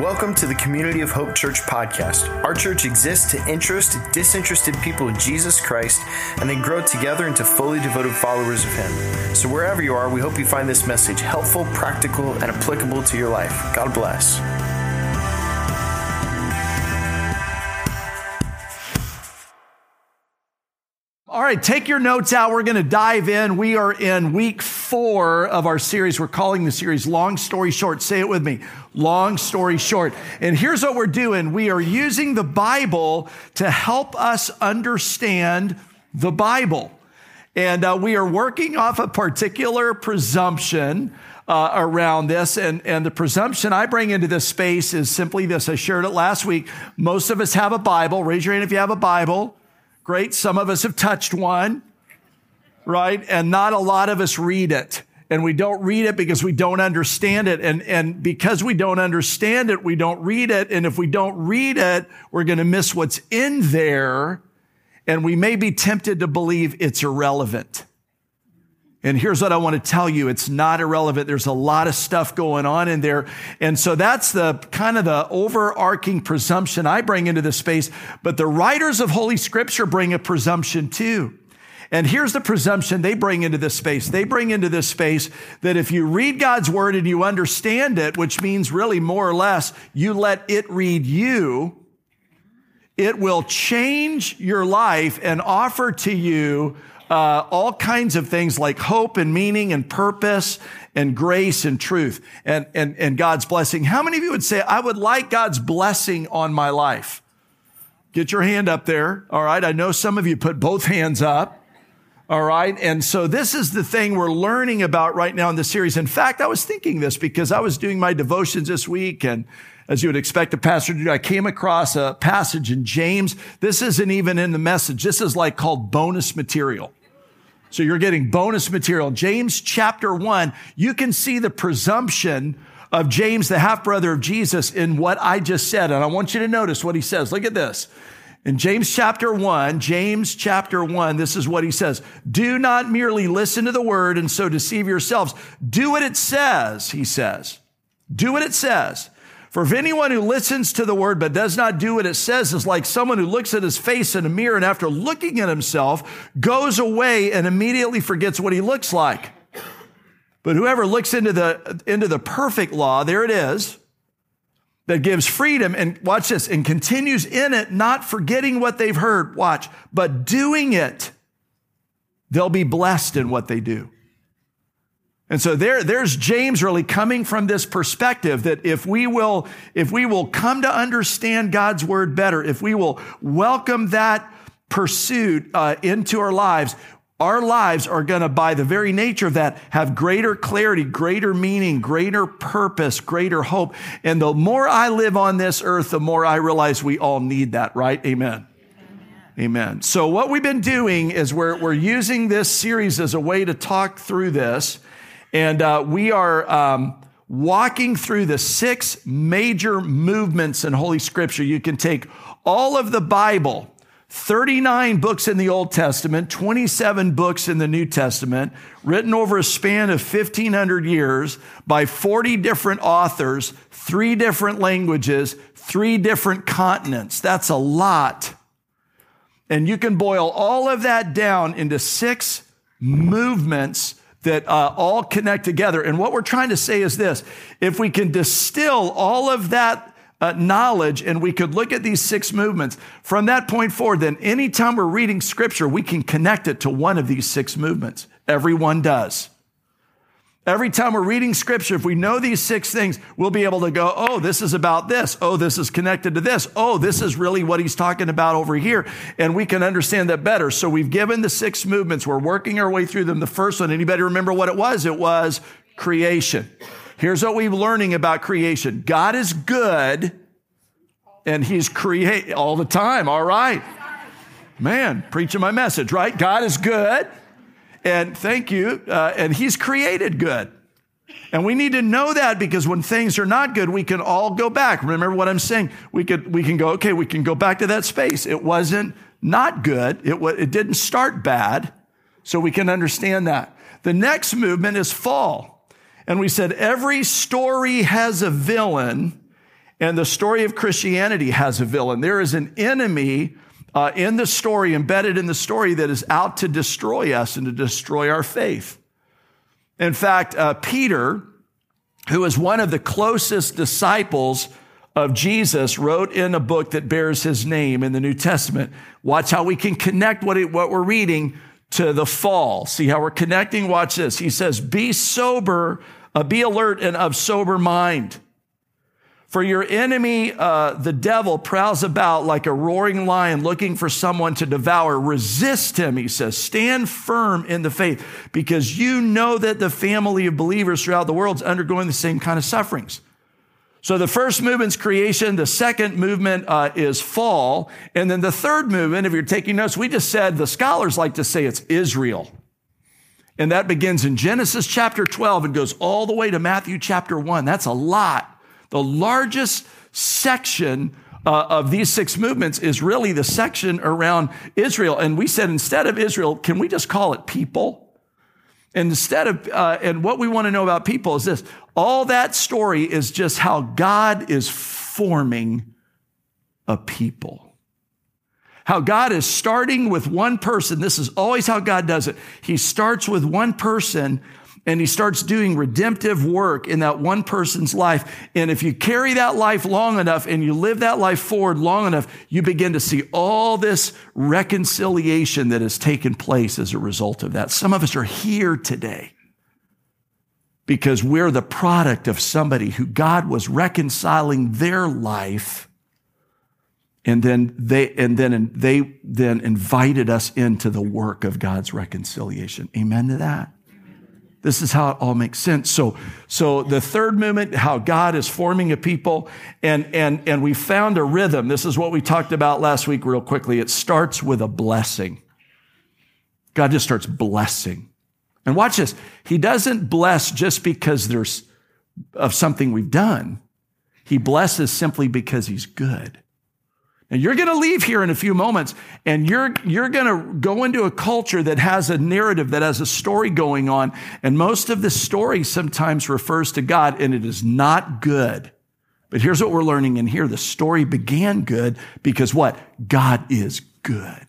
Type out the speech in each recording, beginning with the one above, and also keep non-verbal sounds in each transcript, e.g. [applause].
Welcome to the Community of Hope Church podcast. Our church exists to interest disinterested people in Jesus Christ and then grow together into fully devoted followers of Him. So, wherever you are, we hope you find this message helpful, practical, and applicable to your life. God bless. All right, take your notes out. We're going to dive in. We are in week four of our series. We're calling the series Long Story Short. Say it with me. Long story short. And here's what we're doing. We are using the Bible to help us understand the Bible. And uh, we are working off a particular presumption uh, around this. And, and the presumption I bring into this space is simply this. I shared it last week. Most of us have a Bible. Raise your hand if you have a Bible. Great. Some of us have touched one, right? And not a lot of us read it. And we don't read it because we don't understand it. And, and because we don't understand it, we don't read it. And if we don't read it, we're going to miss what's in there. And we may be tempted to believe it's irrelevant. And here's what I want to tell you. It's not irrelevant. There's a lot of stuff going on in there. And so that's the kind of the overarching presumption I bring into this space. But the writers of Holy Scripture bring a presumption too. And here's the presumption they bring into this space. They bring into this space that if you read God's word and you understand it, which means really more or less you let it read you, it will change your life and offer to you uh, all kinds of things like hope and meaning and purpose and grace and truth and, and, and God's blessing. How many of you would say, I would like God's blessing on my life? Get your hand up there. All right. I know some of you put both hands up. All right. And so this is the thing we're learning about right now in the series. In fact, I was thinking this because I was doing my devotions this week and as you would expect a pastor to do, I came across a passage in James. This isn't even in the message. This is like called bonus material. So you're getting bonus material. James chapter one, you can see the presumption of James, the half brother of Jesus, in what I just said. And I want you to notice what he says. Look at this. In James chapter one, James chapter one, this is what he says. Do not merely listen to the word and so deceive yourselves. Do what it says, he says. Do what it says. For if anyone who listens to the word but does not do what it says is like someone who looks at his face in a mirror and after looking at himself goes away and immediately forgets what he looks like. But whoever looks into the, into the perfect law, there it is, that gives freedom and watch this and continues in it, not forgetting what they've heard, watch, but doing it, they'll be blessed in what they do. And so there, there's James really coming from this perspective that if we will, if we will come to understand God's word better, if we will welcome that pursuit uh, into our lives, our lives are going to, by the very nature of that, have greater clarity, greater meaning, greater purpose, greater hope. And the more I live on this earth, the more I realize we all need that, right? Amen. Amen. So what we've been doing is we're, we're using this series as a way to talk through this. And uh, we are um, walking through the six major movements in Holy Scripture. You can take all of the Bible, 39 books in the Old Testament, 27 books in the New Testament, written over a span of 1500 years by 40 different authors, three different languages, three different continents. That's a lot. And you can boil all of that down into six movements that uh, all connect together. And what we're trying to say is this if we can distill all of that uh, knowledge and we could look at these six movements from that point forward, then anytime we're reading scripture, we can connect it to one of these six movements. Everyone does. Every time we're reading scripture, if we know these six things, we'll be able to go, oh, this is about this. Oh, this is connected to this. Oh, this is really what he's talking about over here. And we can understand that better. So we've given the six movements. We're working our way through them. The first one, anybody remember what it was? It was creation. Here's what we're learning about creation. God is good and he's create all the time. All right. Man, preaching my message, right? God is good and thank you. Uh, and he's created good. And we need to know that because when things are not good, we can all go back. Remember what I'm saying? We could, we can go, okay, we can go back to that space. It wasn't not good. It, it didn't start bad. So we can understand that. The next movement is fall. And we said every story has a villain And the story of Christianity has a villain. There is an enemy uh, in the story, embedded in the story, that is out to destroy us and to destroy our faith. In fact, uh, Peter, who is one of the closest disciples of Jesus, wrote in a book that bears his name in the New Testament. Watch how we can connect what, it, what we're reading to the fall. See how we're connecting? Watch this. He says, Be sober, uh, be alert, and of sober mind. For your enemy, uh, the devil, prowls about like a roaring lion looking for someone to devour. Resist him, he says. Stand firm in the faith because you know that the family of believers throughout the world is undergoing the same kind of sufferings. So the first movement's creation, the second movement uh, is fall, and then the third movement, if you're taking notes, we just said the scholars like to say it's Israel. And that begins in Genesis chapter 12 and goes all the way to Matthew chapter 1. That's a lot. The largest section uh, of these six movements is really the section around Israel. And we said instead of Israel, can we just call it people? Instead of, uh, and what we want to know about people is this all that story is just how God is forming a people. How God is starting with one person. This is always how God does it. He starts with one person and he starts doing redemptive work in that one person's life. And if you carry that life long enough and you live that life forward long enough, you begin to see all this reconciliation that has taken place as a result of that. Some of us are here today because we're the product of somebody who God was reconciling their life and then they and then they then invited us into the work of God's reconciliation. Amen to that. This is how it all makes sense. So, so the third movement, how God is forming a people, and and and we found a rhythm. This is what we talked about last week, real quickly. It starts with a blessing. God just starts blessing. And watch this. He doesn't bless just because there's of something we've done. He blesses simply because he's good. And you're going to leave here in a few moments and you're, you're going to go into a culture that has a narrative, that has a story going on. And most of the story sometimes refers to God and it is not good. But here's what we're learning in here. The story began good because what? God is good.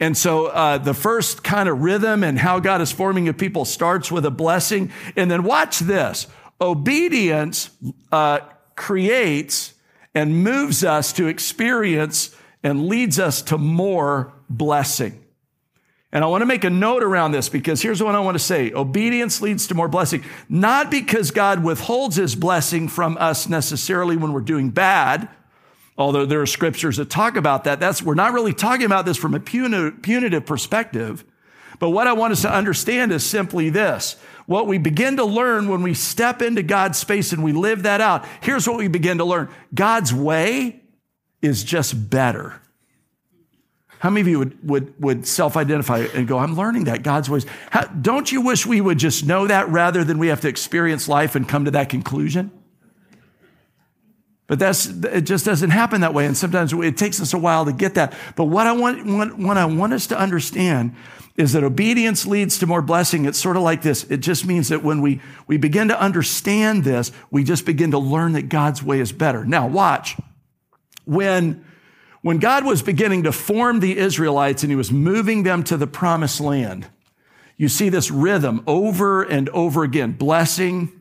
And so uh, the first kind of rhythm and how God is forming a people starts with a blessing. And then watch this. Obedience uh, creates and moves us to experience and leads us to more blessing. And I want to make a note around this because here's what I want to say. Obedience leads to more blessing, not because God withholds his blessing from us necessarily when we're doing bad, although there are scriptures that talk about that. That's, we're not really talking about this from a punitive perspective. But what I want us to understand is simply this. What we begin to learn when we step into God's space and we live that out, here's what we begin to learn God's way is just better. How many of you would, would, would self identify and go, I'm learning that God's ways? How, don't you wish we would just know that rather than we have to experience life and come to that conclusion? But that's, it just doesn't happen that way. And sometimes it takes us a while to get that. But what I want, what, what I want us to understand is that obedience leads to more blessing. It's sort of like this. It just means that when we, we begin to understand this, we just begin to learn that God's way is better. Now watch. When, when God was beginning to form the Israelites and he was moving them to the promised land, you see this rhythm over and over again. Blessing,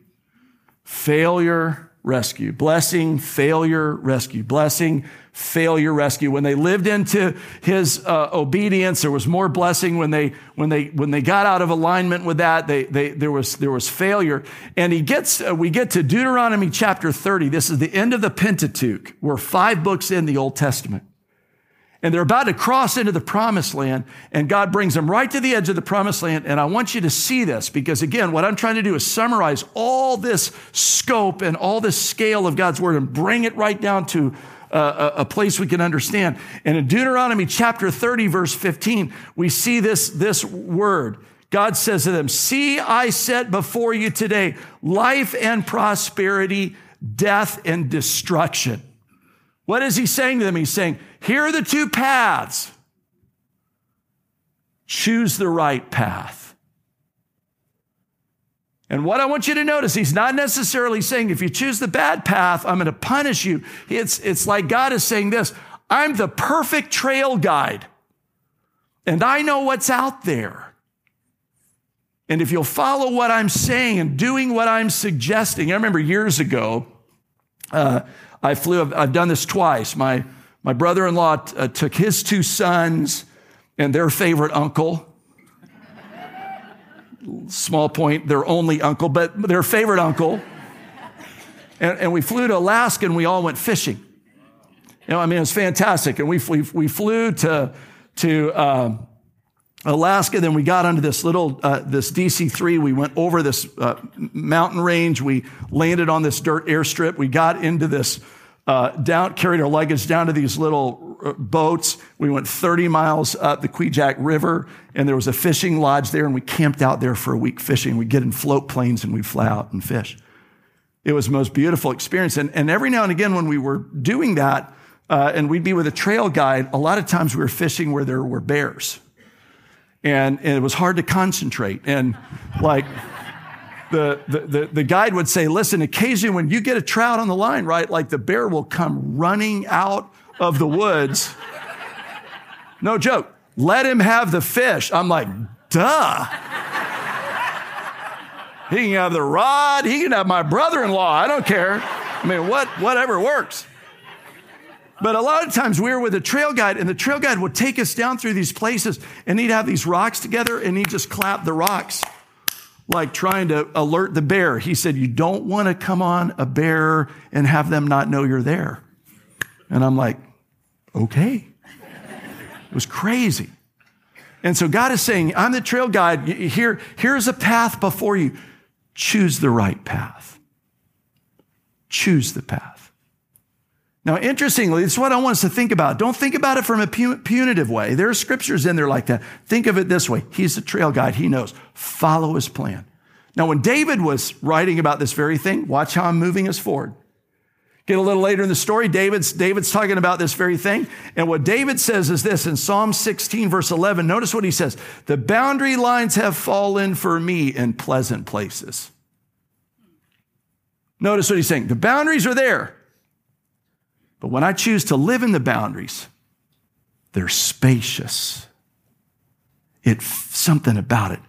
failure, rescue. Blessing, failure, rescue. Blessing, failure, rescue. When they lived into his uh, obedience, there was more blessing. When they when they when they got out of alignment with that, they, they there was there was failure. And he gets uh, we get to Deuteronomy chapter thirty. This is the end of the Pentateuch. We're five books in the Old Testament and they're about to cross into the promised land and God brings them right to the edge of the promised land. And I want you to see this because again, what I'm trying to do is summarize all this scope and all this scale of God's word and bring it right down to uh, a, a place we can understand. And in Deuteronomy chapter 30 verse 15, we see this, this word. God says to them, see, I set before you today life and prosperity, death and destruction. What is he saying to them? He's saying, here are the two paths. Choose the right path. And what I want you to notice, he's not necessarily saying if you choose the bad path, I'm going to punish you. It's, it's like God is saying this I'm the perfect trail guide, and I know what's out there. And if you'll follow what I'm saying and doing what I'm suggesting, I remember years ago, uh, I flew, I've, I've, done this twice. My, my brother in law t- uh, took his two sons and their favorite uncle. Small point, their only uncle, but their favorite uncle. And, and we flew to Alaska and we all went fishing. You know, I mean, it was fantastic. And we, we, we flew to, to, um, Alaska. Then we got onto this little, uh, this DC-3. We went over this uh, mountain range. We landed on this dirt airstrip. We got into this, uh, down, carried our luggage down to these little uh, boats. We went 30 miles up the Kvichak River and there was a fishing lodge there and we camped out there for a week fishing. We'd get in float planes and we'd fly out and fish. It was the most beautiful experience. And, and every now and again when we were doing that, uh, and we'd be with a trail guide, a lot of times we were fishing where there were bears and, and it was hard to concentrate. And like the, the, the, guide would say, listen, occasionally when you get a trout on the line, right, like the bear will come running out of the woods. No joke. Let him have the fish. I'm like, duh. He can have the rod. He can have my brother in law. I don't care. I mean, what, whatever works. But a lot of times we were with a trail guide, and the trail guide would take us down through these places, and he'd have these rocks together, and he'd just clap the rocks, like trying to alert the bear. He said, You don't want to come on a bear and have them not know you're there. And I'm like, Okay. It was crazy. And so God is saying, I'm the trail guide. Here, here's a path before you. Choose the right path. Choose the path. Now, interestingly, is what I want us to think about. Don't think about it from a punitive way. There are scriptures in there like that. Think of it this way. He's the trail guide. He knows. Follow his plan. Now, when David was writing about this very thing, watch how I'm moving us forward. Get a little later in the story, David's, David's talking about this very thing. And what David says is this in Psalm 16, verse 11. Notice what he says. The boundary lines have fallen for me in pleasant places. Notice what he's saying. The boundaries are there. But when I choose to live in the boundaries, they're spacious. It something about it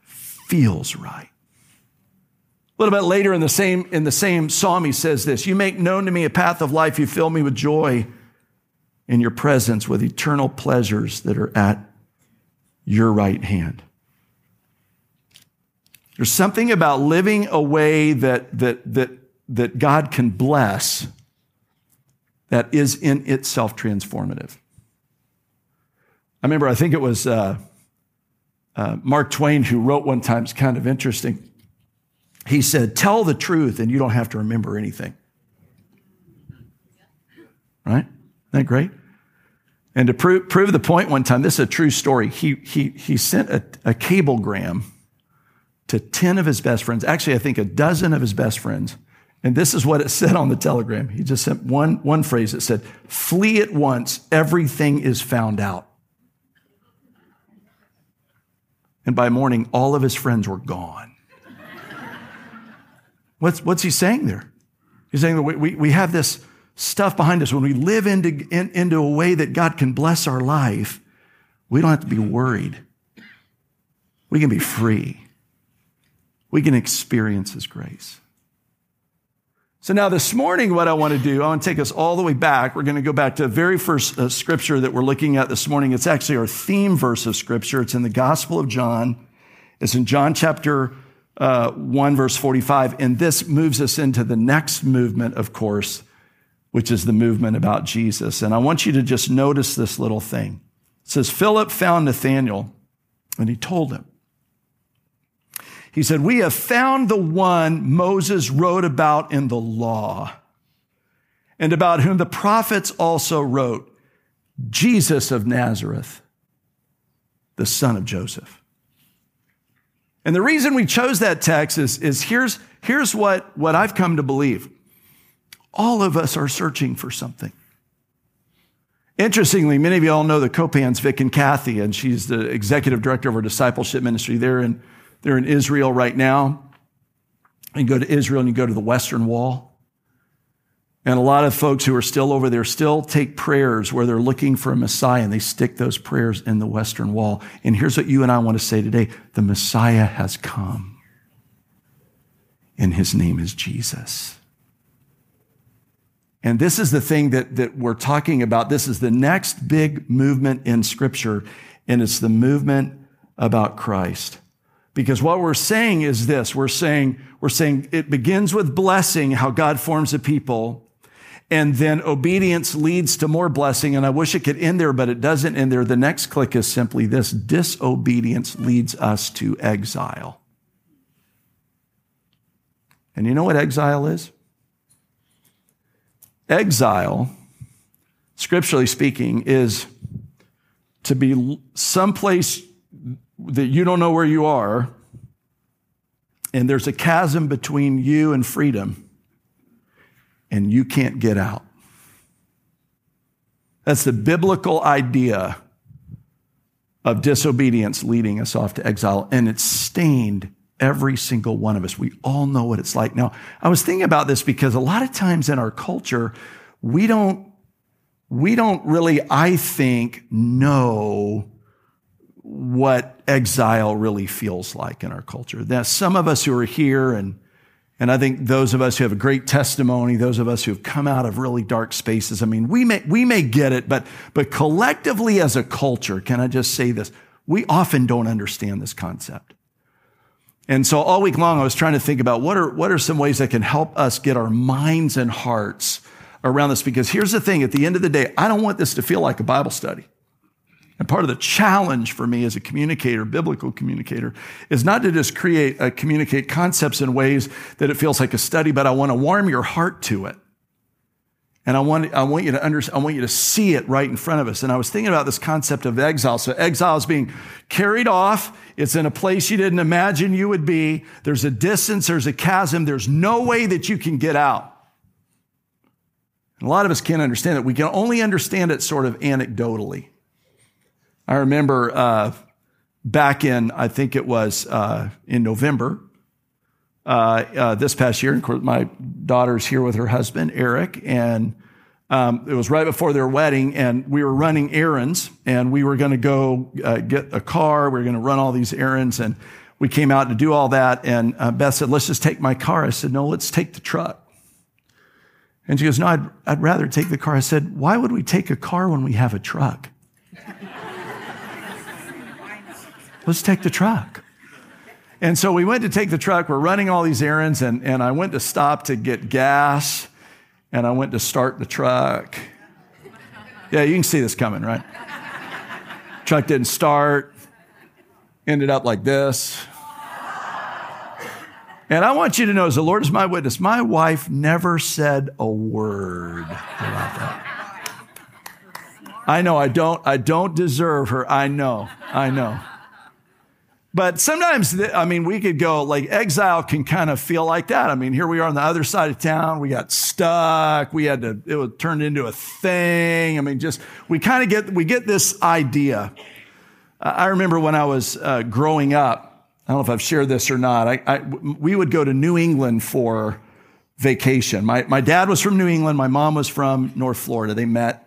feels right. A little bit later in the same in the same psalm, he says this: "You make known to me a path of life. You fill me with joy in your presence, with eternal pleasures that are at your right hand." There's something about living a way that that that that God can bless that is in itself transformative. I remember, I think it was uh, uh, Mark Twain who wrote one time, it's kind of interesting. He said, Tell the truth and you don't have to remember anything. Right? Isn't that great? And to prove, prove the point one time, this is a true story. He, he, he sent a, a cablegram to 10 of his best friends, actually, I think a dozen of his best friends and this is what it said on the telegram. He just sent one, one phrase. that said, Flee at once, everything is found out. And by morning, all of his friends were gone. What's, what's he saying there? He's saying that we, we, we have this stuff behind us. When we live into, in, into a way that God can bless our life, we don't have to be worried. We can be free. We can experience His grace. So now this morning, what I want to do, I want to take us all the way back. We're going to go back to the very first uh, scripture that we're looking at this morning. It's actually our theme verse of scripture. It's in the Gospel of John. It's in John chapter uh, 1, verse 45. And this moves us into the next movement, of course, which is the movement about Jesus. And I want you to just notice this little thing. It says, Philip found Nathanael and he told him, he said, We have found the one Moses wrote about in the law and about whom the prophets also wrote, Jesus of Nazareth, the son of Joseph. And the reason we chose that text is, is here's, here's what, what I've come to believe. All of us are searching for something. Interestingly, many of you all know the Copans, Vic and Kathy, and she's the executive director of our discipleship ministry there in they're in Israel right now. You go to Israel and you go to the Western Wall. And a lot of folks who are still over there still take prayers where they're looking for a Messiah and they stick those prayers in the Western Wall. And here's what you and I want to say today the Messiah has come, and his name is Jesus. And this is the thing that, that we're talking about. This is the next big movement in Scripture, and it's the movement about Christ. Because what we're saying is this we're saying, we're saying it begins with blessing, how God forms a people. And then obedience leads to more blessing. And I wish it could end there, but it doesn't end there. The next click is simply this disobedience leads us to exile. And you know what exile is? Exile, scripturally speaking, is to be someplace that you don't know where you are, and there's a chasm between you and freedom and you can't get out. That's the biblical idea of disobedience leading us off to exile, and it's stained every single one of us. We all know what it's like. Now, I was thinking about this because a lot of times in our culture, we don't, we don't really, I think, know what exile really feels like in our culture. Now, some of us who are here and and I think those of us who have a great testimony, those of us who have come out of really dark spaces, I mean, we may, we may get it, but, but collectively as a culture, can I just say this? We often don't understand this concept. And so all week long, I was trying to think about what are, what are some ways that can help us get our minds and hearts around this? Because here's the thing, at the end of the day, I don't want this to feel like a Bible study. And part of the challenge for me as a communicator, biblical communicator, is not to just create, uh, communicate concepts in ways that it feels like a study, but I want to warm your heart to it. And I want, I want you to understand, I want you to see it right in front of us. And I was thinking about this concept of exile. So exile is being carried off. It's in a place you didn't imagine you would be. There's a distance. There's a chasm. There's no way that you can get out. And a lot of us can't understand it. We can only understand it sort of anecdotally. I remember uh, back in, I think it was uh, in November uh, uh this past year. Of course, my daughter's here with her husband, Eric, and um, it was right before their wedding, and we were running errands, and we were going to go uh, get a car. We were going to run all these errands, and we came out to do all that. And Beth said, "Let's just take my car." I said, "No, let's take the truck." And she goes, "No, I'd, I'd rather take the car." I said, "Why would we take a car when we have a truck?" Let's take the truck. And so we went to take the truck. We're running all these errands, and, and I went to stop to get gas, and I went to start the truck. Yeah, you can see this coming, right? truck didn't start, ended up like this. And I want you to know, as the Lord is my witness, my wife never said a word about that. I know I don't, I don't deserve her. I know, I know. But sometimes, I mean, we could go like exile can kind of feel like that. I mean, here we are on the other side of town. We got stuck. We had to, it was turned into a thing. I mean, just, we kind of get, we get this idea. I remember when I was uh, growing up, I don't know if I've shared this or not. I, I, we would go to New England for vacation. My, my dad was from New England. My mom was from North Florida. They met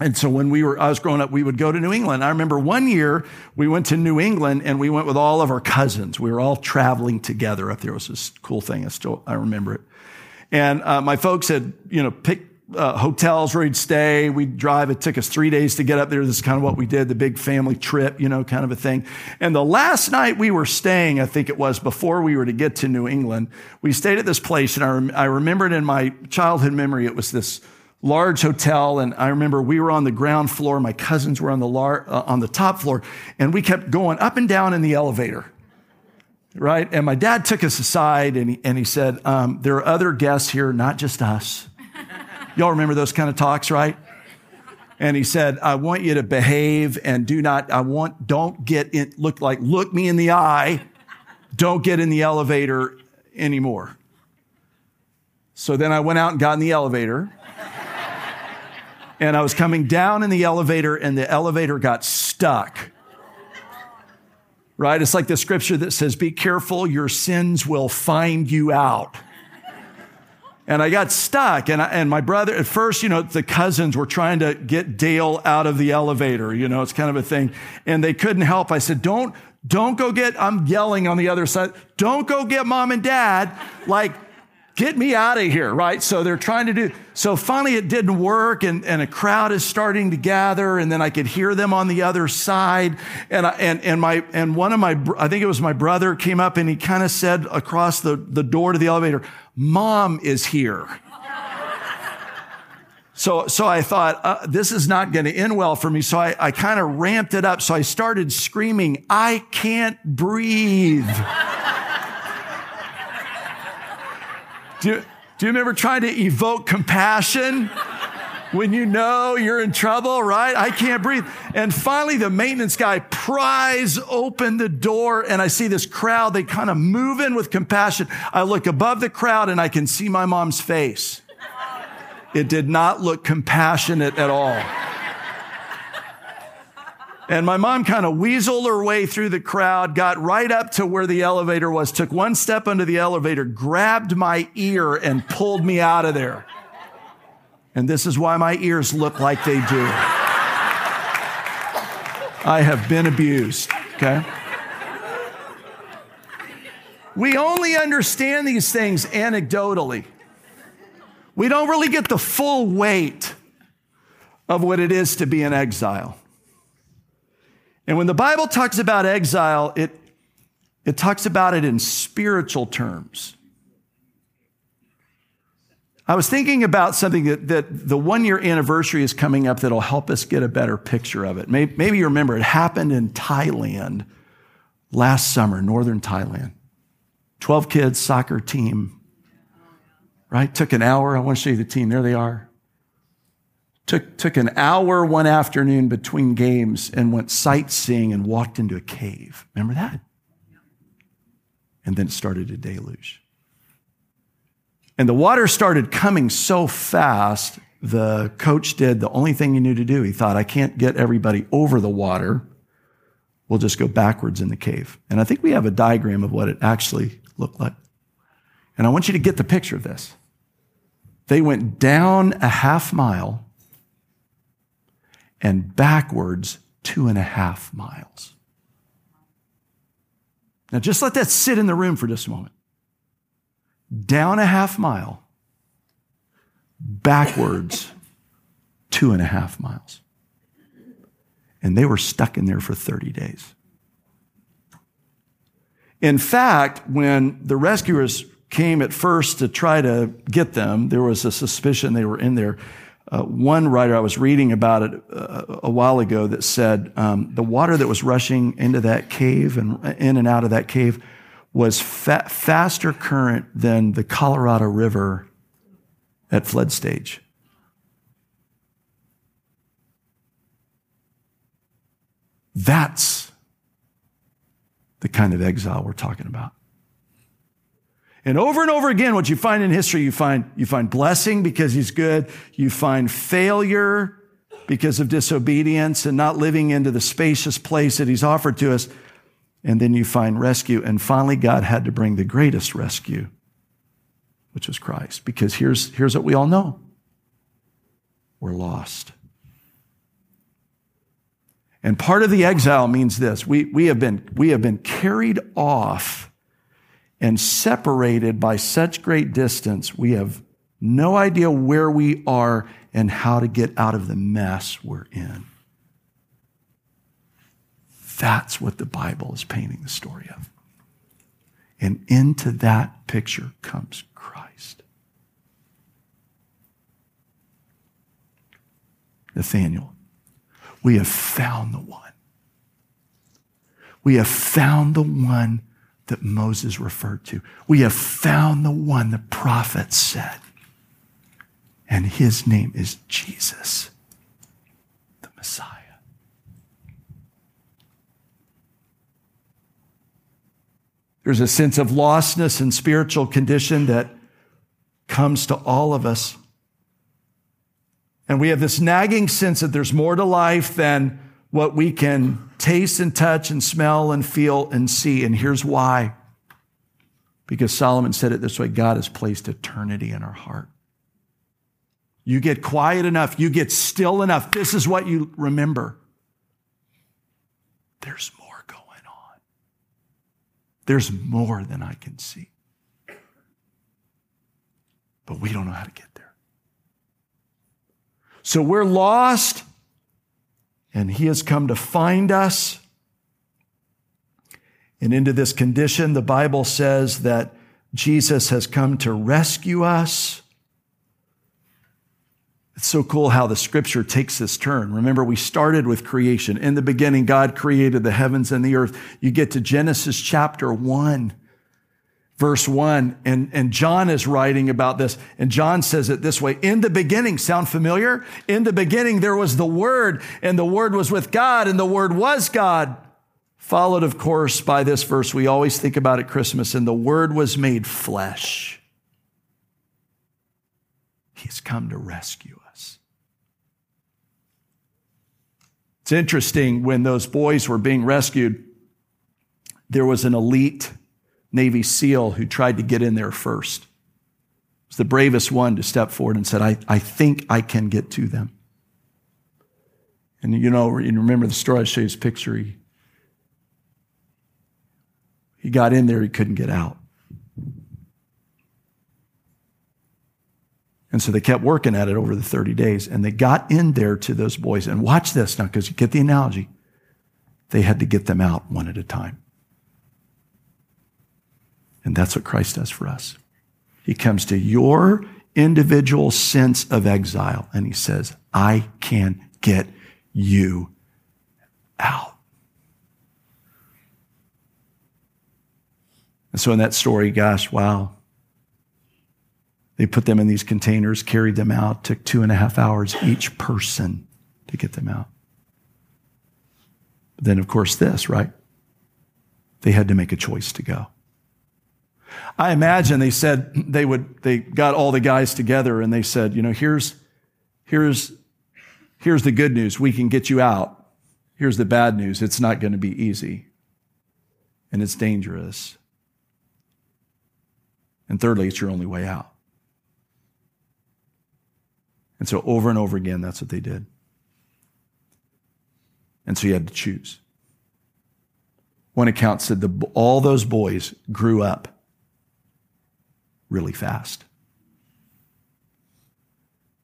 and so when we were, I was growing up, we would go to New England. I remember one year we went to New England and we went with all of our cousins. We were all traveling together up there. It was this cool thing. I still, I remember it. And uh, my folks had, you know, picked uh, hotels where we'd stay. We'd drive. It took us three days to get up there. This is kind of what we did, the big family trip, you know, kind of a thing. And the last night we were staying, I think it was before we were to get to New England, we stayed at this place. And I, rem- I remembered in my childhood memory, it was this large hotel and i remember we were on the ground floor my cousins were on the lar- uh, on the top floor and we kept going up and down in the elevator right? And my dad took us aside and he, and he said um, there are other guests here not just us. [laughs] Y'all remember those kind of talks right? And he said i want you to behave and do not i want don't get in look like look me in the eye don't get in the elevator anymore. So then i went out and got in the elevator and I was coming down in the elevator, and the elevator got stuck right? It's like the scripture that says, Be careful, your sins will find you out. And I got stuck. And, I, and my brother, at first, you know, the cousins were trying to get Dale out of the elevator. You know, it's kind of a thing. And they couldn't help. I said, don't, don't go get, I'm yelling on the other side. Don't go get mom and dad. Like, get me out of here, right? So they're trying to do, so finally it didn't work and, and a crowd is starting to gather and then I could hear them on the other side. And I, and, and my, and one of my, I think it was my brother came up and he kind of said across the, the door to the elevator, mom is here. [laughs] So, so I thought, uh, this is not going to end well for me. So I, I kind of ramped it up. So I started screaming, I can't breathe. [laughs] Do you, do you remember trying to evoke compassion? when you know you're in trouble, right? I can't breathe. And finally, the maintenance guy pries open the door and I see this crowd. They kind of move in with compassion. I look above the crowd and I can see my mom's face. It did not look compassionate at all. And my mom kind of weaseled her way through the crowd, got right up to where the elevator was, took one step under the elevator, grabbed my ear, and pulled me out of there. And this is why my ears look like they do. I have been abused, okay? We only understand these things anecdotally. We don't really get the full weight of what it is to be in exile. And when the Bible talks about exile, it, it talks about it in spiritual terms. I was thinking about something that, that the one year anniversary is coming up that'll help us get a better picture of it. Maybe, maybe you remember it happened in Thailand last summer, northern Thailand. 12 kids, soccer team, right? Took an hour. I want to show you the team. There they are. Took, took an hour one afternoon between games and went sightseeing and walked into a cave. Remember that? And then it started a deluge. And the water started coming so fast, the coach did the only thing he knew to do. He thought, I can't get everybody over the water. We'll just go backwards in the cave. And I think we have a diagram of what it actually looked like. And I want you to get the picture of this. They went down a half mile and backwards two and a half miles. Now, just let that sit in the room for just a moment. Down a half mile, backwards [coughs] two and a half miles. And they were stuck in there for 30 days. In fact, when the rescuers came at first to try to get them, there was a suspicion they were in there. Uh, one writer, I was reading about it uh, a while ago, that said um, the water that was rushing into that cave and in and out of that cave was fa- faster current than the Colorado River at flood stage. That's the kind of exile we're talking about. And over and over again, what you find in history, you find, you find blessing because he's good. You find failure because of disobedience and not living into the spacious place that he's offered to us. And then you find rescue. And finally, God had to bring the greatest rescue, which was Christ. Because here's, here's what we all know. We're lost. And part of the exile means this. We, we, have been, we have been carried off and separated by such great distance, we have no idea where we are and how to get out of the mess we're in. That's what the Bible is painting the story of. And into that picture comes Christ. Nathanael, we have found the one. We have found the one that Moses referred to. We have found the one the prophet said. And his name is Jesus, the Messiah. There's a sense of lostness and spiritual condition that comes to all of us. And we have this nagging sense that there's more to life than what we can taste and touch and smell and feel and see. And here's why. Because Solomon said it this way God has placed eternity in our heart. You get quiet enough, you get still enough. This is what you remember. There's more going on. There's more than I can see. But we don't know how to get there. So we're lost, and He has come to find us. And into this condition, the Bible says that Jesus has come to rescue us. It's so cool how the scripture takes this turn. Remember, we started with creation. In the beginning, God created the heavens and the earth. You get to Genesis chapter one, verse one, and, and John is writing about this. And John says it this way. In the beginning, sound familiar? In the beginning, there was the word and the word was with God and the word was God. Followed, of course, by this verse we always think about at Christmas, and the word was made flesh. He's come to rescue us. It's interesting when those boys were being rescued, there was an elite Navy SEAL who tried to get in there first. Was the bravest one to step forward and said, I, I think I can get to them. And you know, you remember the story, I show you his picture. He, he got in there, he couldn't get out. And so they kept working at it over the 30 days and they got in there to those boys. And watch this now, because you get the analogy. They had to get them out one at a time. And that's what Christ does for us. He comes to your individual sense of exile and he says, I can get you out. And so in that story, gosh, wow, they put them in these containers, carried them out, took two and a half hours each person to get them out. But then, of course, this, right? They had to make a choice to go. I imagine they said they would, they got all the guys together and they said, you know, here's, here's, here's the good news. We can get you out. Here's the bad news. It's not going to be easy and it's dangerous. And thirdly, it's your only way out. And so over and over again, that's what they did. And so you had to choose. One account said the, all those boys grew up really fast.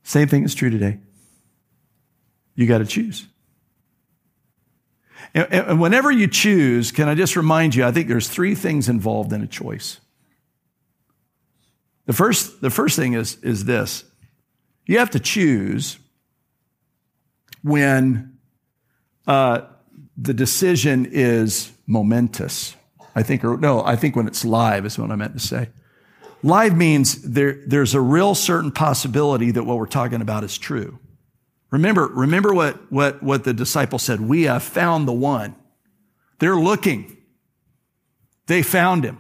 Same thing is true today. You got to choose. And, and whenever you choose, can I just remind you, I think there's three things involved in a choice. The first, the first thing is, is this you have to choose when uh, the decision is momentous. I think, or no, I think when it's live is what I meant to say. Live means there, there's a real certain possibility that what we're talking about is true. Remember, remember what, what, what the disciple said. We have found the one. They're looking. They found him.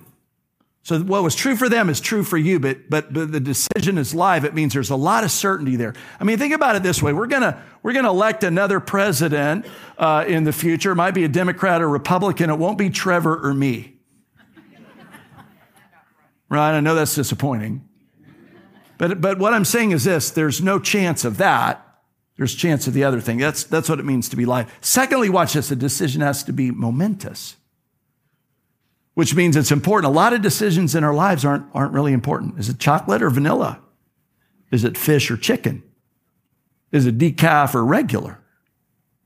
So what was true for them is true for you, but, but, but the decision is live. It means there's a lot of certainty there. I mean, think about it this way. We're gonna, we're gonna elect another president, uh, in the future. It might be a Democrat or Republican. It won't be Trevor or me. Right? I know that's disappointing. But, but what I'm saying is this, there's no chance of that. There's chance of the other thing. That's, that's what it means to be live. Secondly, watch this. a decision has to be momentous which means it's important. A lot of decisions in our lives aren't, aren't really important. Is it chocolate or vanilla? Is it fish or chicken? Is it decaf or regular?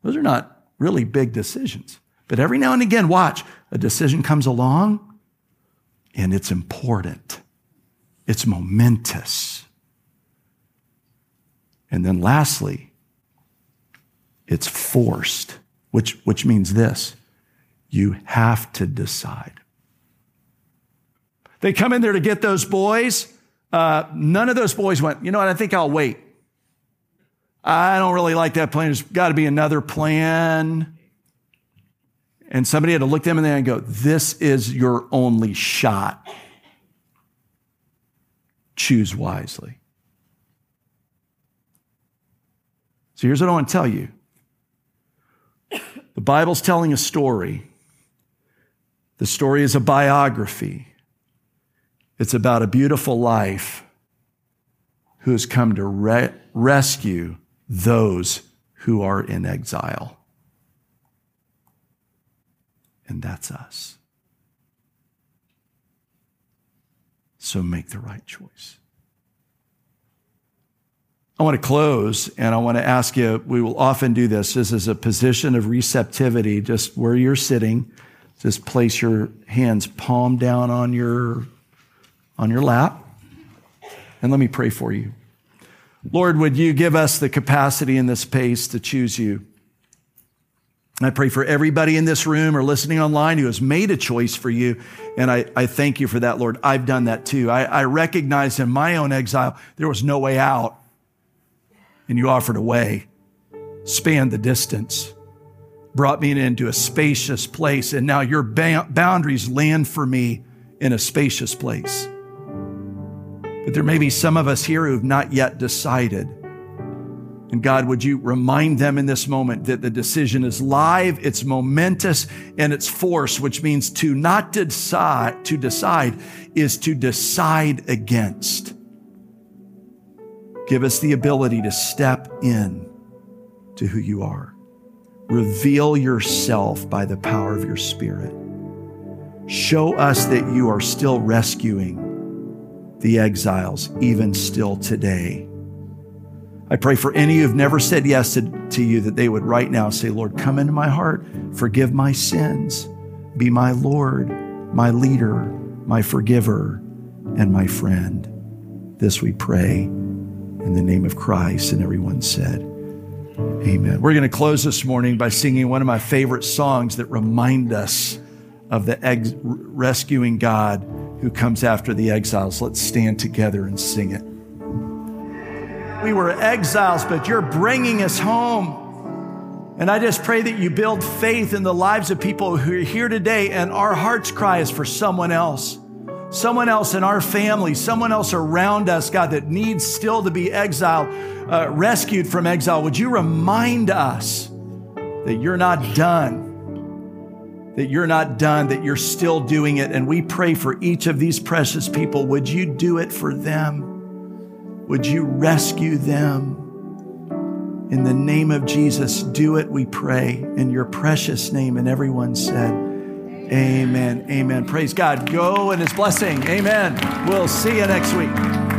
Those are not really big decisions. But every now and again, watch, a decision comes along and it's important. It's momentous. And then lastly, it's forced, which, which means this you have to decide. They come in there to get those boys. Uh, none of those boys went, you know what, I think I'll wait. I don't really like that plan. There's got to be another plan. And somebody had to look them in there and go, this is your only shot. Choose wisely. So here's what I want to tell you The Bible's telling a story. The story is a biography. It's about a beautiful life who has come to re- rescue those who are in exile. And that's us. So make the right choice. I want to close and I want to ask you, we will often do this. This is a position of receptivity, just where you're sitting. Just place your hands palm down on your, on your lap. And let me pray for you. Lord, would you give us the capacity in this space to choose you? I pray for everybody in this room or listening online who has made a choice for you. And I, I thank you for that, Lord. I've done that too. I, I recognize in my own exile, there was no way out and you offered a way, spanned the distance, brought me into a spacious place, and now your ba- boundaries land for me in a spacious place. But there may be some of us here who have not yet decided. And God, would you remind them in this moment that the decision is live, it's momentous, and it's force, which means to not decide, to decide is to decide against. Give us the ability to step in to who you are. Reveal yourself by the power of your spirit. Show us that you are still rescuing the exiles, even still today. I pray for any who've never said yes to, to, you that they would right now say, Lord, come into my heart, forgive my sins, be my Lord, my leader, my forgiver, and my friend. This we pray in the name of Christ. And everyone said, Amen. We're going to close this morning by singing one of my favorite songs that remind us of the ex- rescuing God who comes after the exiles. Let's stand together and sing it. We were exiles, but you're bringing us home. And I just pray that you build faith in the lives of people who are here today, and our heart's cry is for someone else someone else in our family, someone else around us, God, that needs still to be exiled, uh, rescued from exile, would you remind us that you're not done? That you're not done, that you're still doing it. And we pray for each of these precious people. Would you do it for them? Would you rescue them? In the name of Jesus, do it, we pray, in your precious name. And everyone said, Amen. Amen. Praise God. Go in his blessing. Amen. We'll see you next week.